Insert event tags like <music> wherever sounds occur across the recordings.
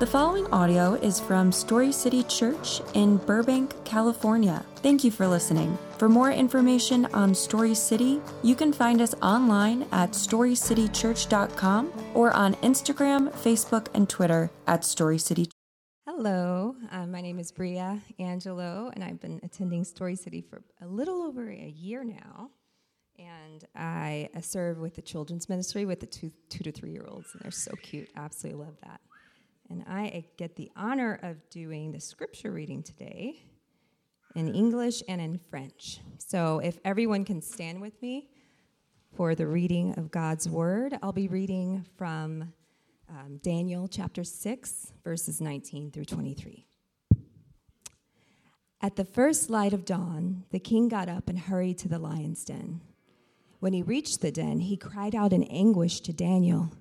The following audio is from Story City Church in Burbank, California. Thank you for listening. For more information on Story City, you can find us online at storycitychurch.com or on Instagram, Facebook, and Twitter at Story City. Hello, uh, my name is Bria Angelo, and I've been attending Story City for a little over a year now. And I serve with the children's ministry with the two, two to three year olds, and they're so cute. Absolutely love that. And I get the honor of doing the scripture reading today in English and in French. So if everyone can stand with me for the reading of God's word, I'll be reading from um, Daniel chapter 6, verses 19 through 23. At the first light of dawn, the king got up and hurried to the lion's den. When he reached the den, he cried out in anguish to Daniel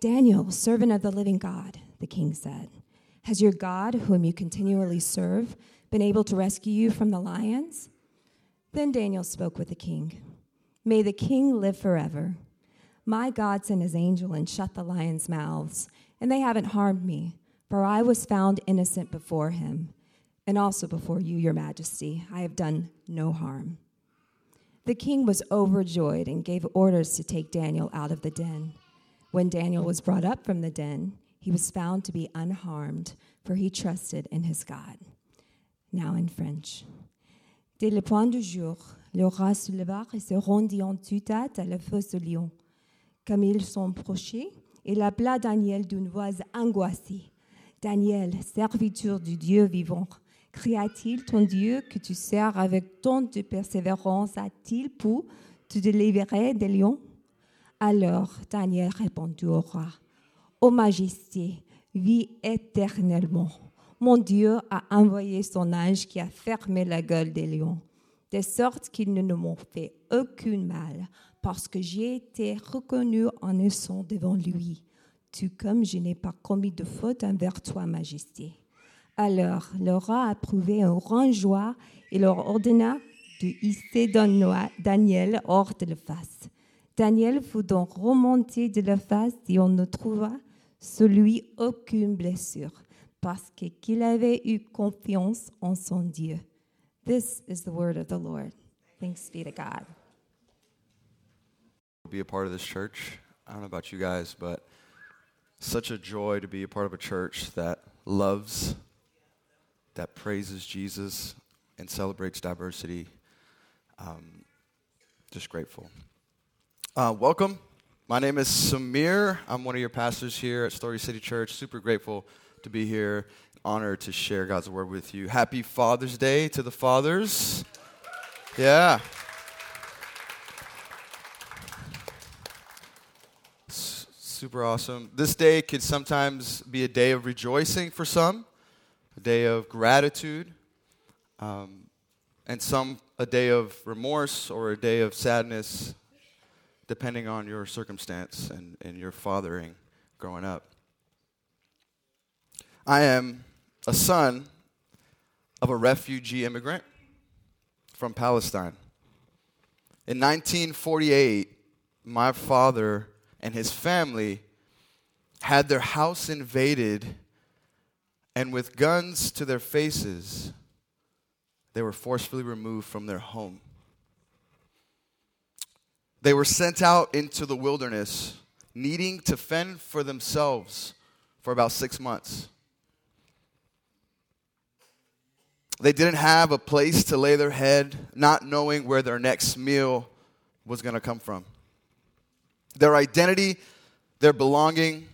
Daniel, servant of the living God, the king said, Has your God, whom you continually serve, been able to rescue you from the lions? Then Daniel spoke with the king May the king live forever. My God sent his angel and shut the lions' mouths, and they haven't harmed me, for I was found innocent before him, and also before you, your majesty. I have done no harm. The king was overjoyed and gave orders to take Daniel out of the den. When Daniel was brought up from the den, he was found to be unharmed, for he trusted in his God. Now in French. Dès le point du jour, le roi se leva et se rendit en tue-tête à la fosse de lion. Comme ils approchés, il appela Daniel d'une voix angoissée. Daniel, serviteur du Dieu vivant, Cria-t-il ton Dieu que tu sers avec tant de persévérance a-t-il pour te délivrer des lions? Alors Daniel répondit au roi Ô Majesté, vis éternellement. Mon Dieu a envoyé son ange qui a fermé la gueule des lions, de sorte qu'ils ne m'ont fait aucun mal, parce que j'ai été reconnu en innocent devant lui, tout comme je n'ai pas commis de faute envers toi, Majesté. Alors le roi approuva un grand joie et leur ordonna de hisser Daniel hors de la face. Daniel fut donc remonté de la face et on ne trouva sur lui aucune blessure parce qu'il avait eu confiance en son Dieu. This is the word of the Lord. Thanks be to God. Be a part of this church. I don't know about you guys, but such a joy to be a part of a church that loves that praises Jesus and celebrates diversity. Um, just grateful. Uh, welcome. My name is Samir. I'm one of your pastors here at Story City Church. Super grateful to be here. Honored to share God's word with you. Happy Father's Day to the fathers. Yeah. super awesome. This day could sometimes be a day of rejoicing for some a day of gratitude, um, and some a day of remorse or a day of sadness, depending on your circumstance and, and your fathering growing up. I am a son of a refugee immigrant from Palestine. In 1948, my father and his family had their house invaded and with guns to their faces, they were forcefully removed from their home. They were sent out into the wilderness, needing to fend for themselves for about six months. They didn't have a place to lay their head, not knowing where their next meal was going to come from. Their identity, their belonging,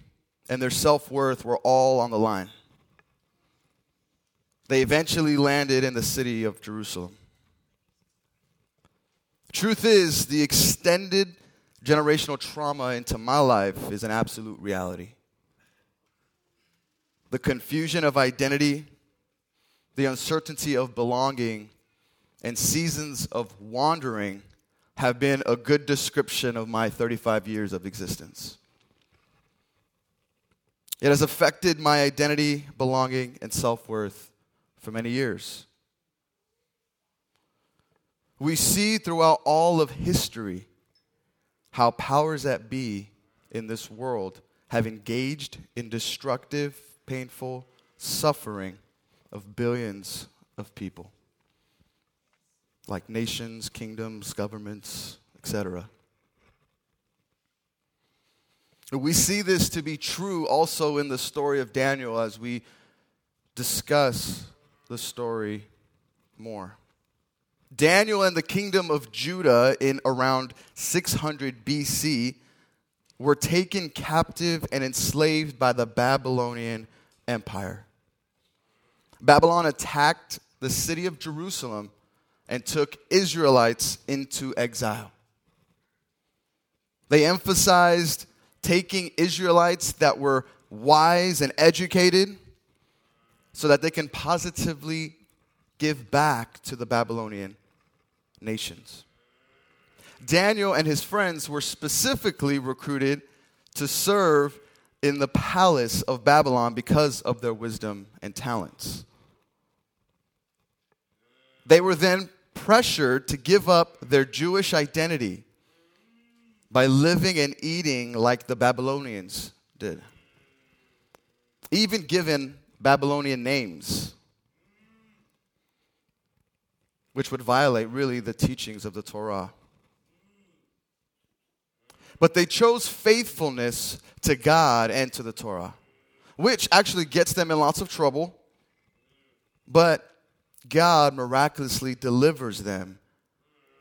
and their self worth were all on the line. They eventually landed in the city of Jerusalem. Truth is, the extended generational trauma into my life is an absolute reality. The confusion of identity, the uncertainty of belonging, and seasons of wandering have been a good description of my 35 years of existence. It has affected my identity, belonging, and self worth for many years. We see throughout all of history how powers that be in this world have engaged in destructive painful suffering of billions of people, like nations, kingdoms, governments, etc. We see this to be true also in the story of Daniel as we discuss the story more. Daniel and the kingdom of Judah in around 600 BC were taken captive and enslaved by the Babylonian Empire. Babylon attacked the city of Jerusalem and took Israelites into exile. They emphasized taking Israelites that were wise and educated so that they can positively give back to the Babylonian nations. Daniel and his friends were specifically recruited to serve in the palace of Babylon because of their wisdom and talents. They were then pressured to give up their Jewish identity by living and eating like the Babylonians did, even given Babylonian names, which would violate really the teachings of the Torah. But they chose faithfulness to God and to the Torah, which actually gets them in lots of trouble. But God miraculously delivers them,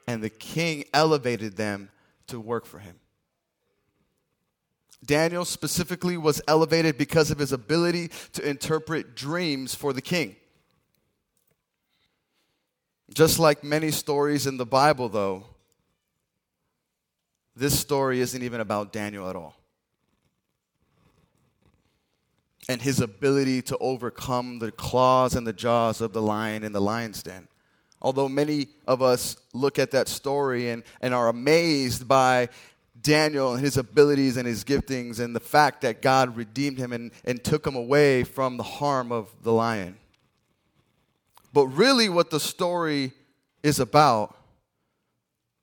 and the king elevated them to work for him. Daniel specifically was elevated because of his ability to interpret dreams for the king. Just like many stories in the Bible, though, this story isn't even about Daniel at all. And his ability to overcome the claws and the jaws of the lion in the lion's den. Although many of us look at that story and, and are amazed by Daniel and his abilities and his giftings and the fact that God redeemed him and, and took him away from the harm of the lion. But really, what the story is about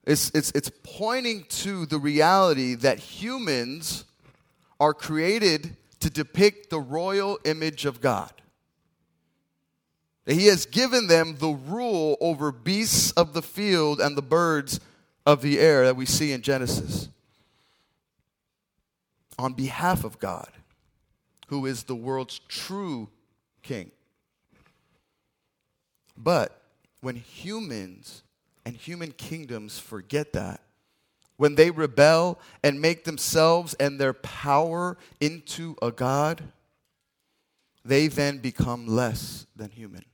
it's, it's, it's pointing to the reality that humans are created to depict the royal image of God. That He has given them the rule over beasts of the field and the birds of the air that we see in Genesis on behalf of God, who is the world's true king. But when humans and human kingdoms forget that. When they rebel and make themselves and their power into a God, they then become less than human.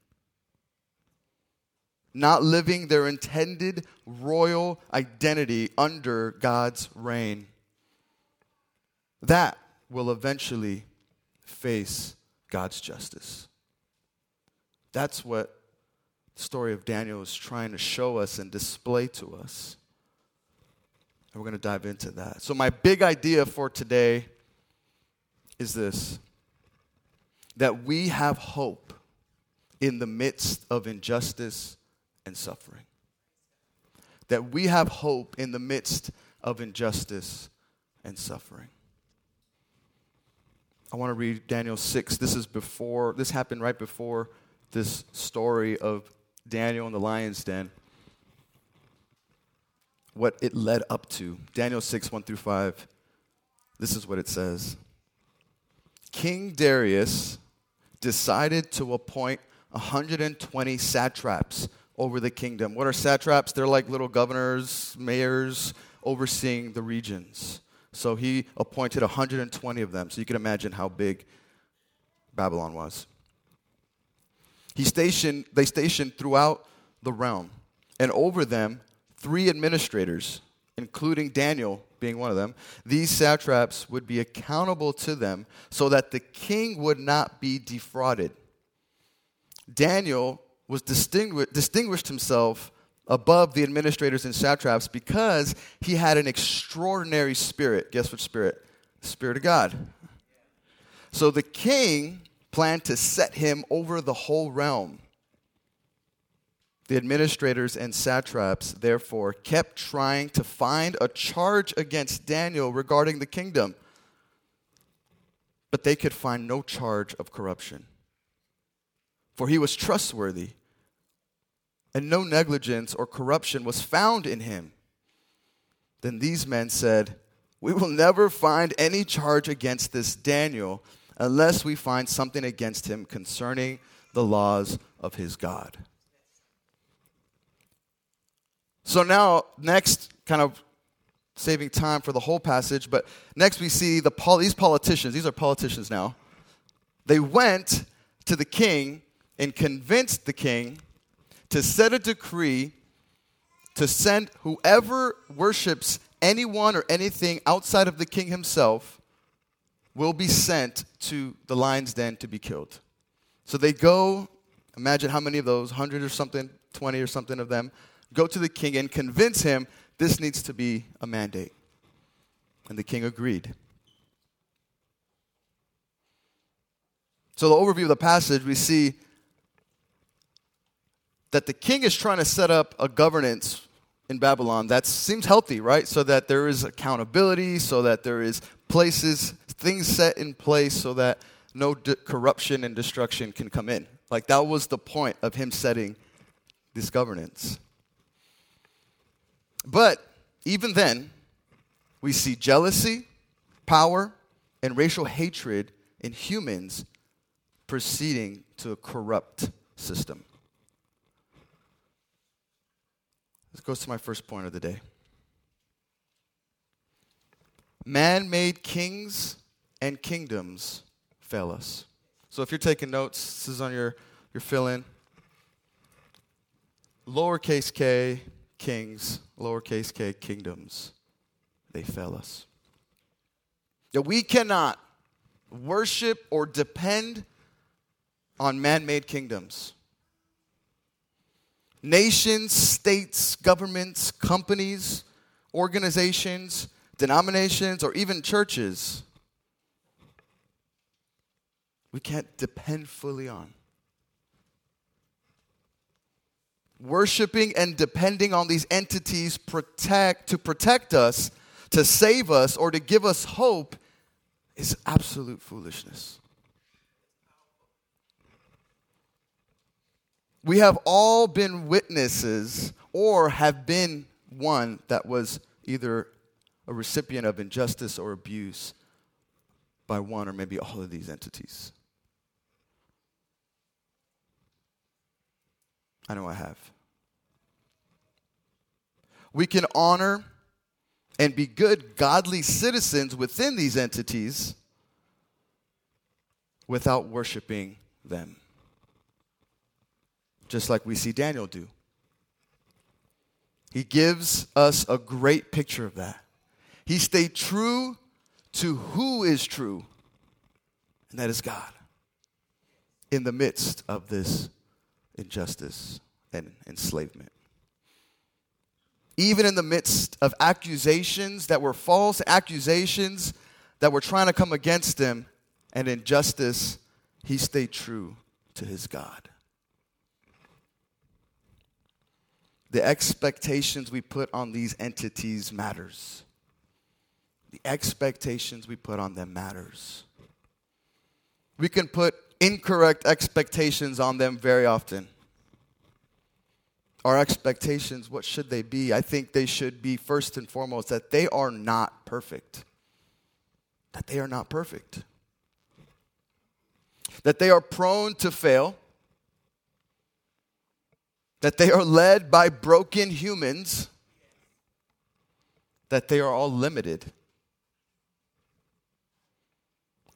Not living their intended royal identity under God's reign. That will eventually face God's justice. That's what story of Daniel is trying to show us and display to us. And we're going to dive into that. So, my big idea for today is this that we have hope in the midst of injustice and suffering. That we have hope in the midst of injustice and suffering. I want to read Daniel 6. This is before, this happened right before this story of Daniel in the lion's den, what it led up to. Daniel 6, 1 through 5. This is what it says King Darius decided to appoint 120 satraps over the kingdom. What are satraps? They're like little governors, mayors overseeing the regions. So he appointed 120 of them. So you can imagine how big Babylon was. He stationed, they stationed throughout the realm, and over them three administrators, including Daniel being one of them. These satraps would be accountable to them so that the king would not be defrauded. Daniel was distingu- distinguished himself above the administrators and satraps because he had an extraordinary spirit. Guess what spirit? The spirit of God. So the king planned to set him over the whole realm. The administrators and satraps, therefore, kept trying to find a charge against Daniel regarding the kingdom. but they could find no charge of corruption. For he was trustworthy, and no negligence or corruption was found in him. Then these men said, We will never find any charge against this Daniel unless we find something against him concerning the laws of his God. So now, next, kind of saving time for the whole passage, but next we see the these politicians, these are politicians now. They went to the king and convinced the king to set a decree to send whoever worships anyone or anything outside of the king himself will be sent to the lion's den to be killed. So they go, imagine how many of those, 100 or something, 20 or something of them, go to the king and convince him this needs to be a mandate. And the king agreed. So, the overview of the passage, we see that the king is trying to set up a governance in Babylon that seems healthy, right? So that there is accountability, so that there is places, things set in place so that no de- corruption and destruction can come in. Like that was the point of him setting this governance. But even then, we see jealousy, power, and racial hatred in humans proceeding to a corrupt system. This goes to my first point of the day. Man made kings and kingdoms fail us. So if you're taking notes, this is on your, your fill in. Lowercase k, kings, lowercase k, kingdoms, they fail us. That we cannot worship or depend on man made kingdoms. Nations, states, governments, companies, organizations, denominations, or even churches, we can't depend fully on. Worshiping and depending on these entities protect to protect us, to save us, or to give us hope is absolute foolishness. We have all been witnesses or have been one that was either a recipient of injustice or abuse by one or maybe all of these entities. I know I have. We can honor and be good, godly citizens within these entities without worshiping them just like we see Daniel do. He gives us a great picture of that. He stayed true to who is true, and that is God, in the midst of this injustice and enslavement. Even in the midst of accusations that were false accusations that were trying to come against him and injustice, he stayed true to his God. the expectations we put on these entities matters. The expectations we put on them matters. We can put incorrect expectations on them very often. Our expectations, what should they be? I think they should be first and foremost that they are not perfect. That they are not perfect. That they are prone to fail that they are led by broken humans, that they are all limited,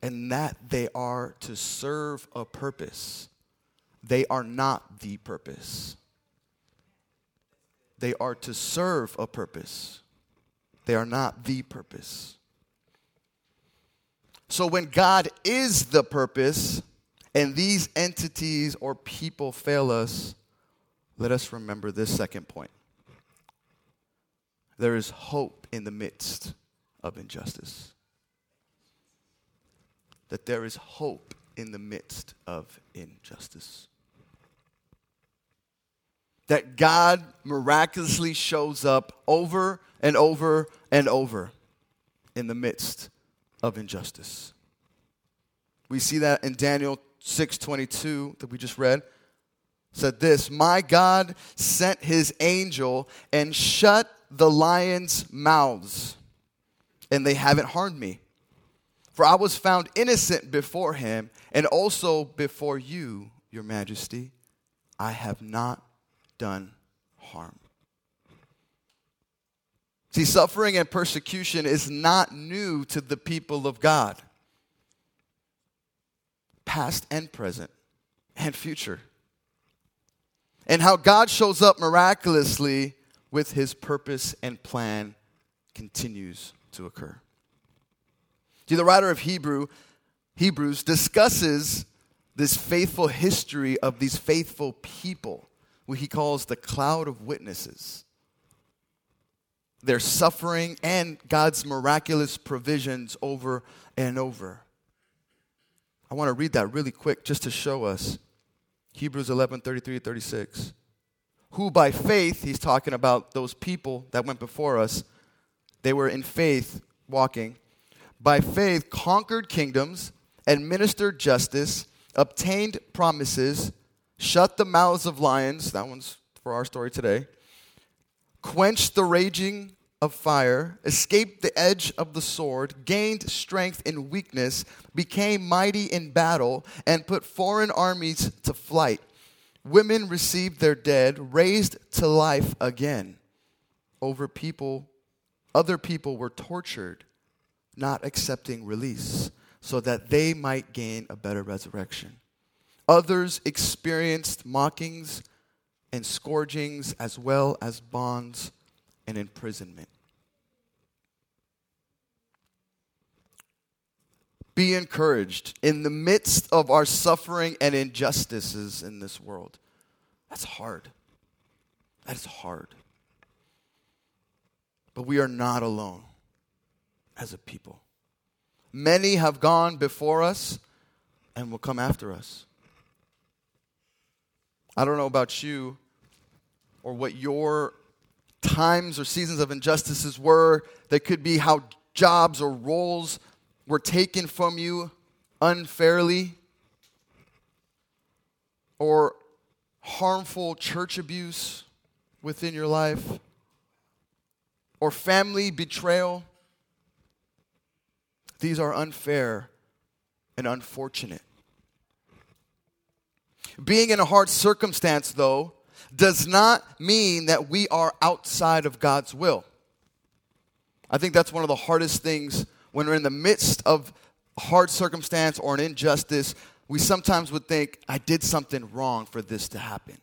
and that they are to serve a purpose. They are not the purpose. They are to serve a purpose. They are not the purpose. So when God is the purpose and these entities or people fail us, let us remember this second point. There is hope in the midst of injustice. That there is hope in the midst of injustice. That God miraculously shows up over and over and over in the midst of injustice. We see that in Daniel 6:22 that we just read. Said this, "My God sent his angel and shut the lions' mouths, and they haven't harmed me. For I was found innocent before him, and also before you, your majesty. I have not done harm." See, suffering and persecution is not new to the people of God, past and present and future. And how God shows up miraculously with his purpose and plan continues to occur. See, the writer of Hebrew, Hebrews discusses this faithful history of these faithful people, what he calls the cloud of witnesses their suffering and God's miraculous provisions over and over. I want to read that really quick just to show us. Hebrews 11 33 36. Who by faith, he's talking about those people that went before us, they were in faith walking, by faith conquered kingdoms, administered justice, obtained promises, shut the mouths of lions. That one's for our story today quenched the raging of fire, escaped the edge of the sword, gained strength in weakness, became mighty in battle, and put foreign armies to flight. Women received their dead, raised to life again. Over people, other people were tortured, not accepting release, so that they might gain a better resurrection. Others experienced mockings and scourgings, as well as bonds and imprisonment. Be encouraged in the midst of our suffering and injustices in this world. That's hard. That is hard. But we are not alone as a people. Many have gone before us and will come after us. I don't know about you or what your times or seasons of injustices were. They could be how jobs or roles were taken from you unfairly, or harmful church abuse within your life, or family betrayal. These are unfair and unfortunate. Being in a hard circumstance, though, does not mean that we are outside of God's will. I think that's one of the hardest things when we're in the midst of hard circumstance or an injustice. We sometimes would think, I did something wrong for this to happen.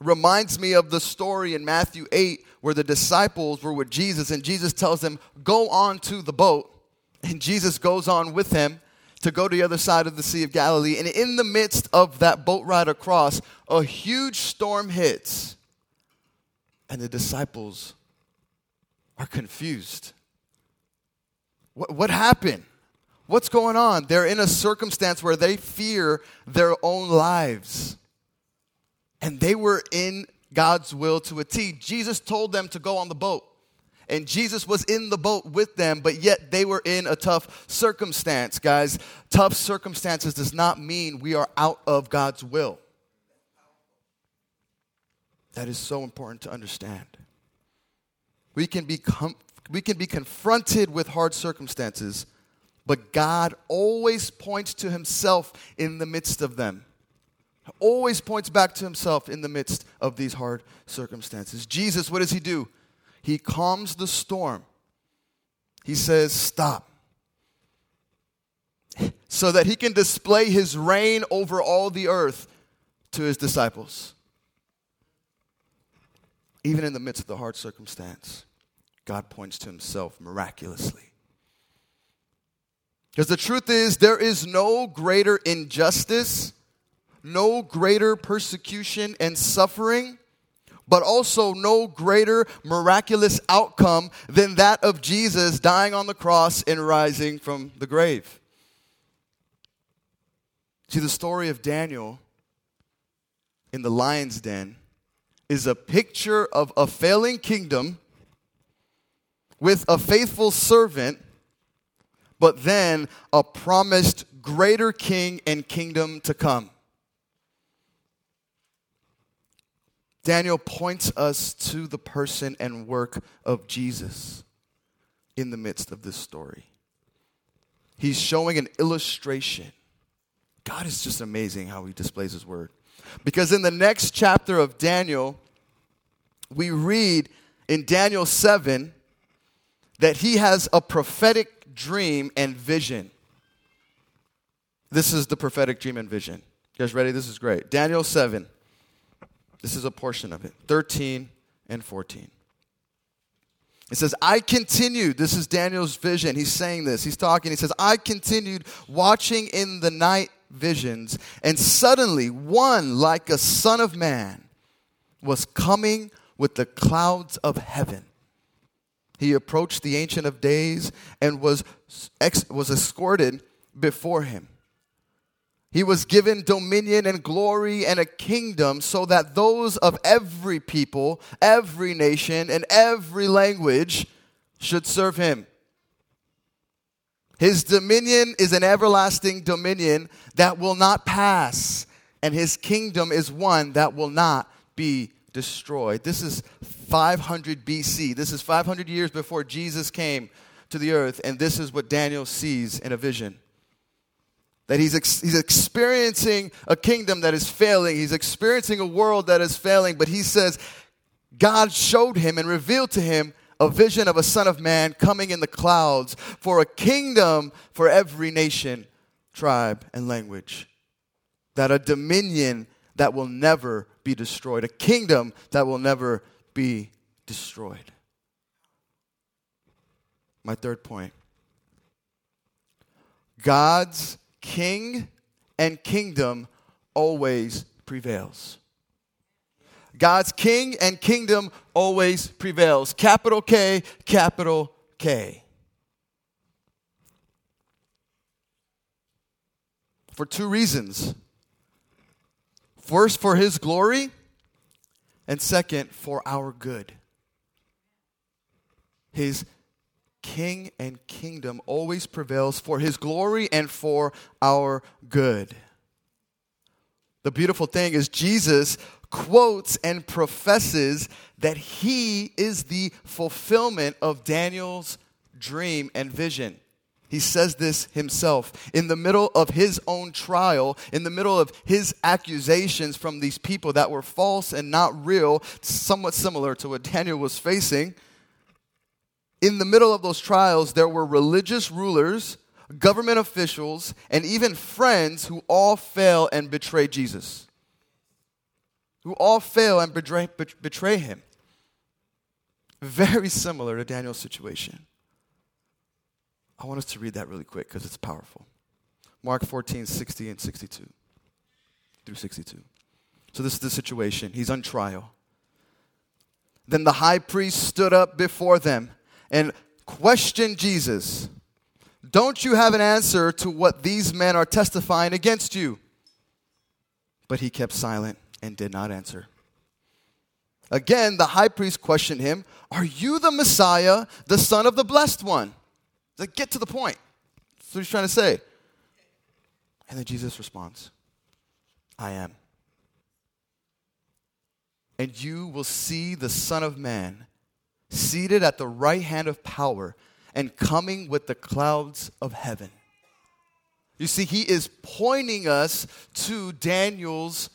Reminds me of the story in Matthew 8 where the disciples were with Jesus and Jesus tells them, Go on to the boat. And Jesus goes on with him to go to the other side of the Sea of Galilee. And in the midst of that boat ride across, a huge storm hits. And the disciples are confused. What, what happened? What's going on? They're in a circumstance where they fear their own lives. And they were in God's will to a T. Jesus told them to go on the boat and Jesus was in the boat with them, but yet they were in a tough circumstance, guys. Tough circumstances does not mean we are out of God's will. That is so important to understand. We can be, com- we can be confronted with hard circumstances, but God always points to Himself in the midst of them. Always points back to Himself in the midst of these hard circumstances. Jesus, what does He do? He calms the storm. He says, Stop. <laughs> So that he can display his reign over all the earth to his disciples. Even in the midst of the hard circumstance, God points to himself miraculously. Because the truth is, there is no greater injustice, no greater persecution and suffering but also no greater miraculous outcome than that of Jesus dying on the cross and rising from the grave. See, the story of Daniel in the lion's den is a picture of a failing kingdom with a faithful servant but then a promised greater king and kingdom to come. Daniel points us to the person and work of Jesus in the midst of this story. He's showing an illustration. God is just amazing how he displays his word. Because in the next chapter of Daniel, we read in Daniel 7 that he has a prophetic dream and vision. This is the prophetic dream and vision. You guys ready? This is great. Daniel 7. This is a portion of it 13 and 14. It says, I continued. This is Daniel's vision. He's saying this. He's talking. He says, I continued watching in the night visions, and suddenly one like a son of man was coming with the clouds of heaven. He approached the Ancient of Days and was, ex- was escorted before him. He was given dominion and glory and a kingdom so that those of every people, every nation, and every language should serve him. His dominion is an everlasting dominion that will not pass, and his kingdom is one that will not be destroyed. This is 500 BC. This is 500 years before Jesus came to the earth, and this is what Daniel sees in a vision that he's, ex- he's experiencing a kingdom that is failing. He's experiencing a world that is failing. But he says, God showed him and revealed to him a vision of a son of man coming in the clouds for a kingdom for every nation, tribe, and language. That a dominion that will never be destroyed, a kingdom that will never be destroyed. My third point God's king and kingdom always prevails. God's king and kingdom always prevails. Capital K, capital K. For two reasons. First, for his glory, and second, for our good. His king and kingdom always prevails for his glory and for our good. The beautiful thing is, Jesus quotes and professes that he is the fulfillment of Daniel's dream and vision. He says this himself in the middle of his own trial, in the middle of his accusations from these people that were false and not real, somewhat similar to what Daniel was facing in the middle of those trials, there were religious rulers, government officials, and even friends who all fail and betray Jesus. Who all fail and betray, betray him. Very similar to Daniel's situation. I want us to read that really quick because it's powerful. Mark 14, 60 and 62 through 62. So, this is the situation. He's on trial. Then the high priest stood up before them and question Jesus Don't you have an answer to what these men are testifying against you? But he kept silent and did not answer. Again, the high priest questioned him Are you the Messiah, the Son of the Blessed One? Like, get to the point. That's what he's trying to say. And then Jesus responds I am. And you will see the Son of Man seated at the right hand of power and coming with the clouds of heaven. You see, he is pointing us to Daniel's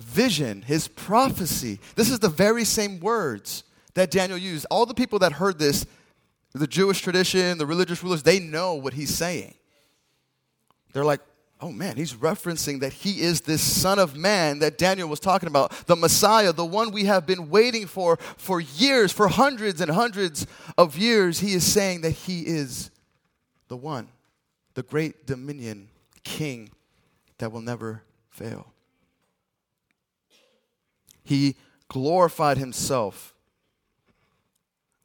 vision, his prophecy. This is the very same words that Daniel used. All the people that heard this, the Jewish tradition, the religious rulers, they know what he's saying. They're like, oh man, he's referencing that he is this Son of Man that Daniel was talking about, the Messiah, the one we have been waiting for for years, for hundreds and hundreds of years. He is saying that he is the one, the great dominion king that will never fail. He glorified himself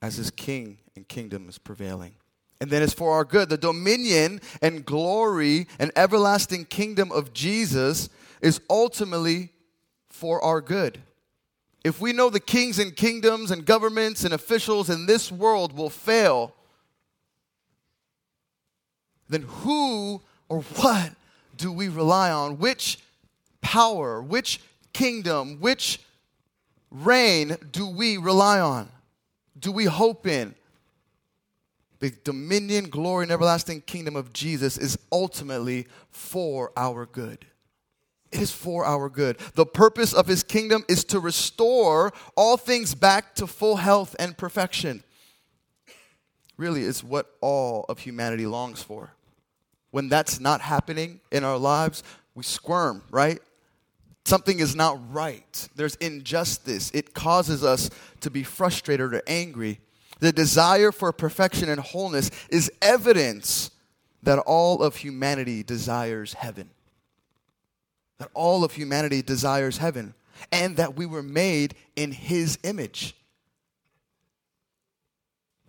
as his king and kingdom is prevailing and then it's for our good. The dominion and glory and everlasting kingdom of Jesus is ultimately for our good. If we know the kings and kingdoms and governments and officials in this world will fail, then who or what do we rely on? Which power, which kingdom, which reign do we rely on? Do we hope in? The dominion, glory, and everlasting kingdom of Jesus is ultimately for our good. It is for our good. The purpose of his kingdom is to restore all things back to full health and perfection. Really, it's what all of humanity longs for. When that's not happening in our lives, we squirm, right? Something is not right. There's injustice. It causes us to be frustrated or angry. The desire for perfection and wholeness is evidence that all of humanity desires heaven that all of humanity desires heaven and that we were made in his image.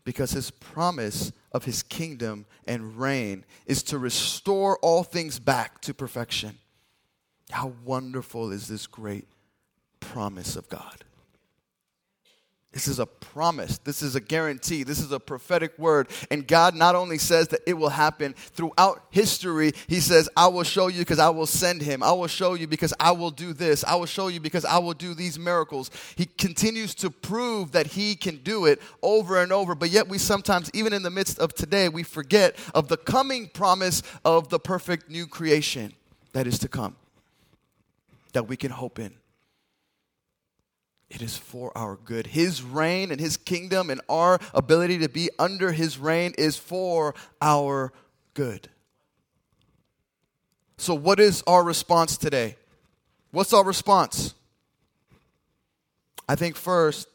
Because his promise of his kingdom and reign is to restore all things back to perfection. How wonderful is this great promise of God? This is a promise. This is a guarantee. This is a prophetic word. And God not only says that it will happen throughout history, He says, I will show you because I will send Him. I will show you because I will do this. I will show you because I will do these miracles. He continues to prove that He can do it over and over. But yet, we sometimes, even in the midst of today, we forget of the coming promise of the perfect new creation that is to come, that we can hope in. It is for our good. His reign and His kingdom and our ability to be under His reign is for our good. So, what is our response today? What's our response? I think first,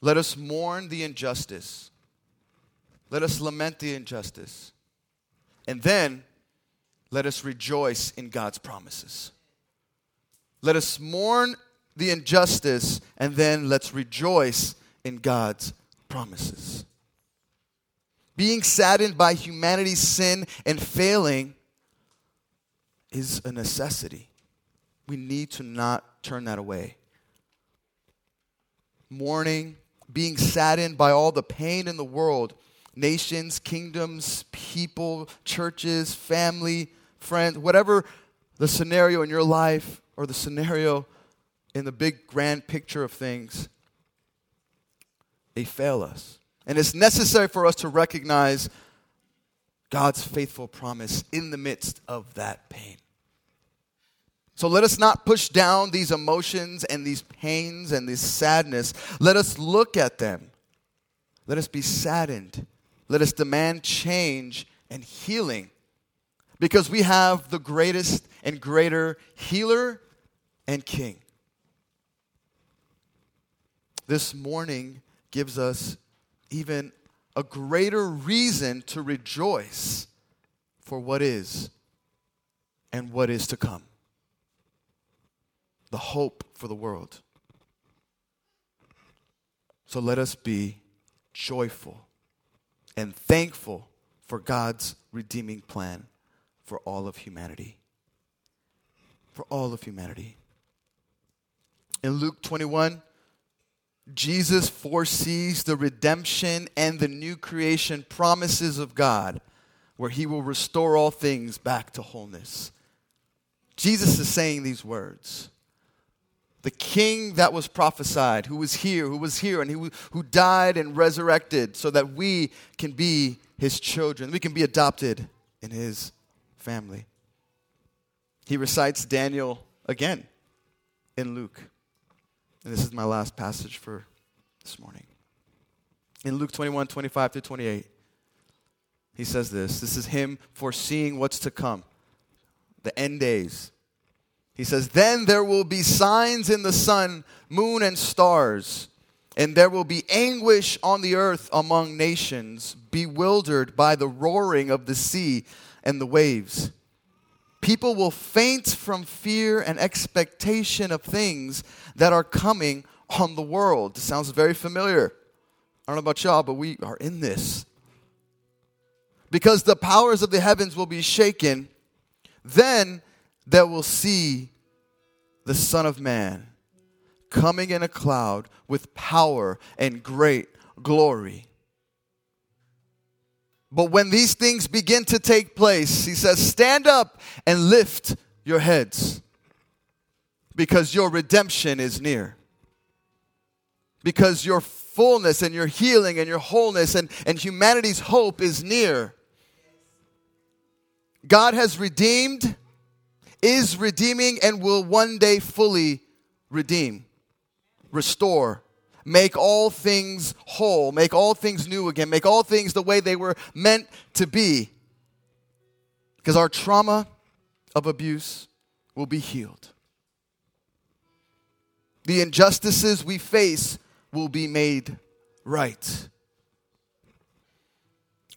let us mourn the injustice. Let us lament the injustice. And then, let us rejoice in God's promises. Let us mourn the injustice, and then let's rejoice in God's promises. Being saddened by humanity's sin and failing is a necessity. We need to not turn that away. Mourning, being saddened by all the pain in the world, nations, kingdoms, people, churches, family, friends, whatever the scenario in your life or the scenario in the big grand picture of things, they fail us. And it's necessary for us to recognize God's faithful promise in the midst of that pain. So let us not push down these emotions and these pains and this sadness. Let us look at them. Let us be saddened. Let us demand change and healing because we have the greatest and greater healer and king this morning gives us even a greater reason to rejoice for what is and what is to come. The hope for the world. So let us be joyful and thankful for God's redeeming plan for all of humanity. For all of humanity. In Luke 21, Jesus foresees the redemption and the new creation promises of God, where he will restore all things back to wholeness. Jesus is saying these words. The king that was prophesied, who was here, who was here, and who, who died and resurrected so that we can be his children, we can be adopted in his family. He recites Daniel again in Luke. And this is my last passage for this morning. In Luke 21 25 to 28, he says this. This is him foreseeing what's to come, the end days. He says, Then there will be signs in the sun, moon, and stars, and there will be anguish on the earth among nations, bewildered by the roaring of the sea and the waves. People will faint from fear and expectation of things that are coming on the world. This sounds very familiar. I don't know about y'all, but we are in this. Because the powers of the heavens will be shaken, then they will see the Son of Man coming in a cloud with power and great glory. But when these things begin to take place, he says, stand up and lift your heads because your redemption is near. Because your fullness and your healing and your wholeness and, and humanity's hope is near. God has redeemed, is redeeming, and will one day fully redeem, restore, make all things whole, make all things new again, make all things the way they were meant to be. Because our trauma of abuse will be healed. The injustices we face will be made right.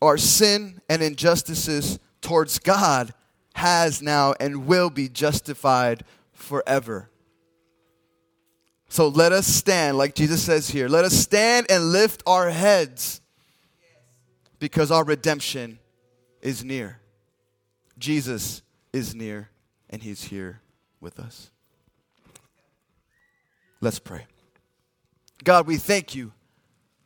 Our sin and injustices towards God has now and will be justified forever. So let us stand, like Jesus says here, let us stand and lift our heads because our redemption is near. Jesus is near and he's here with us. Let's pray. God, we thank you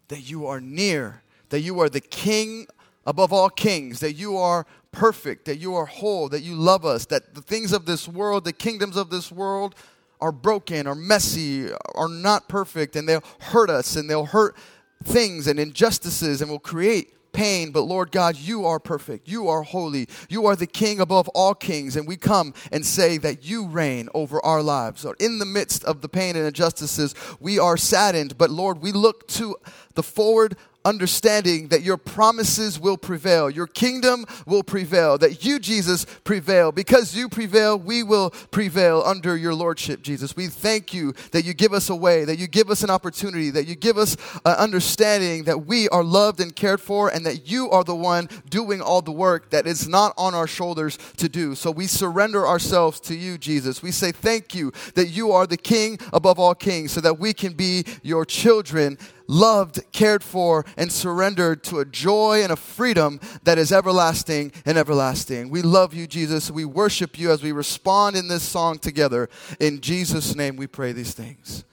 that you are near, that you are the King above all kings, that you are perfect, that you are whole, that you love us, that the things of this world, the kingdoms of this world, are broken, are messy, are not perfect, and they'll hurt us and they'll hurt things and injustices and will create pain, but Lord God, you are perfect. You are holy. You are the King above all kings. And we come and say that you reign over our lives. Or in the midst of the pain and injustices, we are saddened, but Lord, we look to the forward understanding that your promises will prevail, your kingdom will prevail, that you, Jesus, prevail. Because you prevail, we will prevail under your lordship, Jesus. We thank you that you give us a way, that you give us an opportunity, that you give us an understanding that we are loved and cared for, and that you are the one doing all the work that is not on our shoulders to do. So we surrender ourselves to you, Jesus. We say thank you that you are the King above all kings, so that we can be your children loved, cared for, and surrendered to a joy and a freedom that is everlasting and everlasting. We love you, Jesus. We worship you as we respond in this song together. In Jesus' name we pray these things.